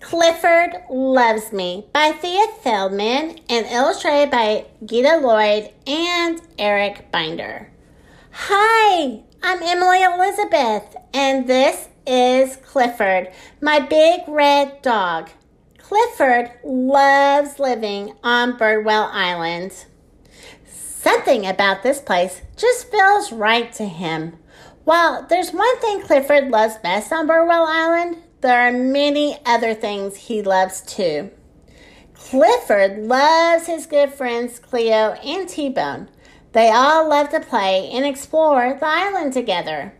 Clifford Loves Me by Thea Feldman and illustrated by Gita Lloyd and Eric Binder. Hi, I'm Emily Elizabeth, and this is Clifford, my big red dog. Clifford loves living on Birdwell Island. Something about this place just feels right to him. While there's one thing Clifford loves best on Birdwell Island, there are many other things he loves too. Clifford loves his good friends Cleo and T Bone. They all love to play and explore the island together.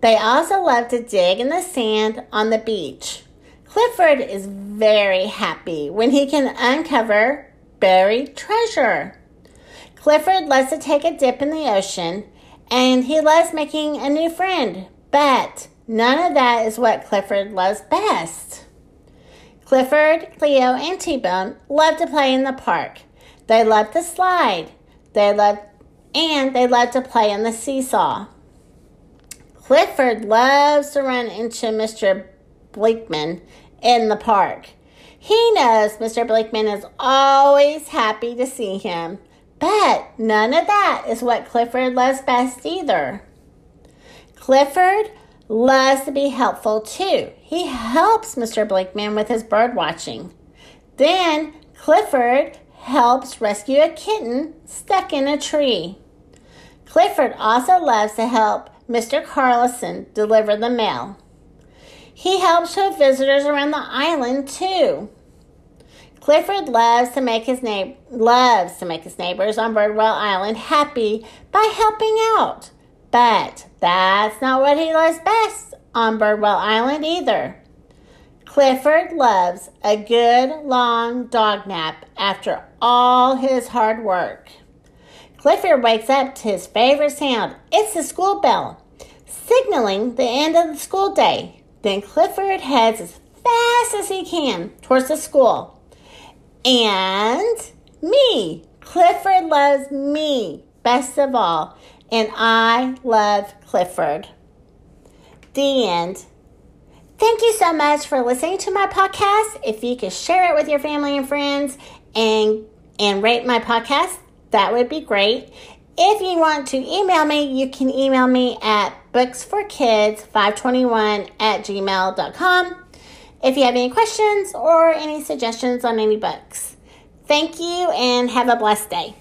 They also love to dig in the sand on the beach. Clifford is very happy when he can uncover buried treasure. Clifford loves to take a dip in the ocean and he loves making a new friend, but none of that is what Clifford loves best. Clifford, Cleo, and T Bone love to play in the park. They love to slide. They love and they love to play on the seesaw. Clifford loves to run into Mr. Bleakman in the park. He knows Mr. Bleakman is always happy to see him but none of that is what Clifford loves best either. Clifford loves to be helpful too. He helps Mr. Bleakman with his bird watching. Then Clifford helps rescue a kitten stuck in a tree. Clifford also loves to help Mr. Carlson deliver the mail. He helps show visitors around the island too. Clifford loves to make his na- loves to make his neighbors on Birdwell Island happy by helping out. But that's not what he loves best on Birdwell Island either. Clifford loves a good long dog nap after all his hard work. Clifford wakes up to his favorite sound. It's the school bell, signaling the end of the school day. Then Clifford heads as fast as he can towards the school and me. Clifford loves me best of all, and I love Clifford. The end. Thank you so much for listening to my podcast. If you could share it with your family and friends and and rate my podcast, that would be great. If you want to email me, you can email me at booksforkids521 at gmail.com if you have any questions or any suggestions on any books. Thank you and have a blessed day.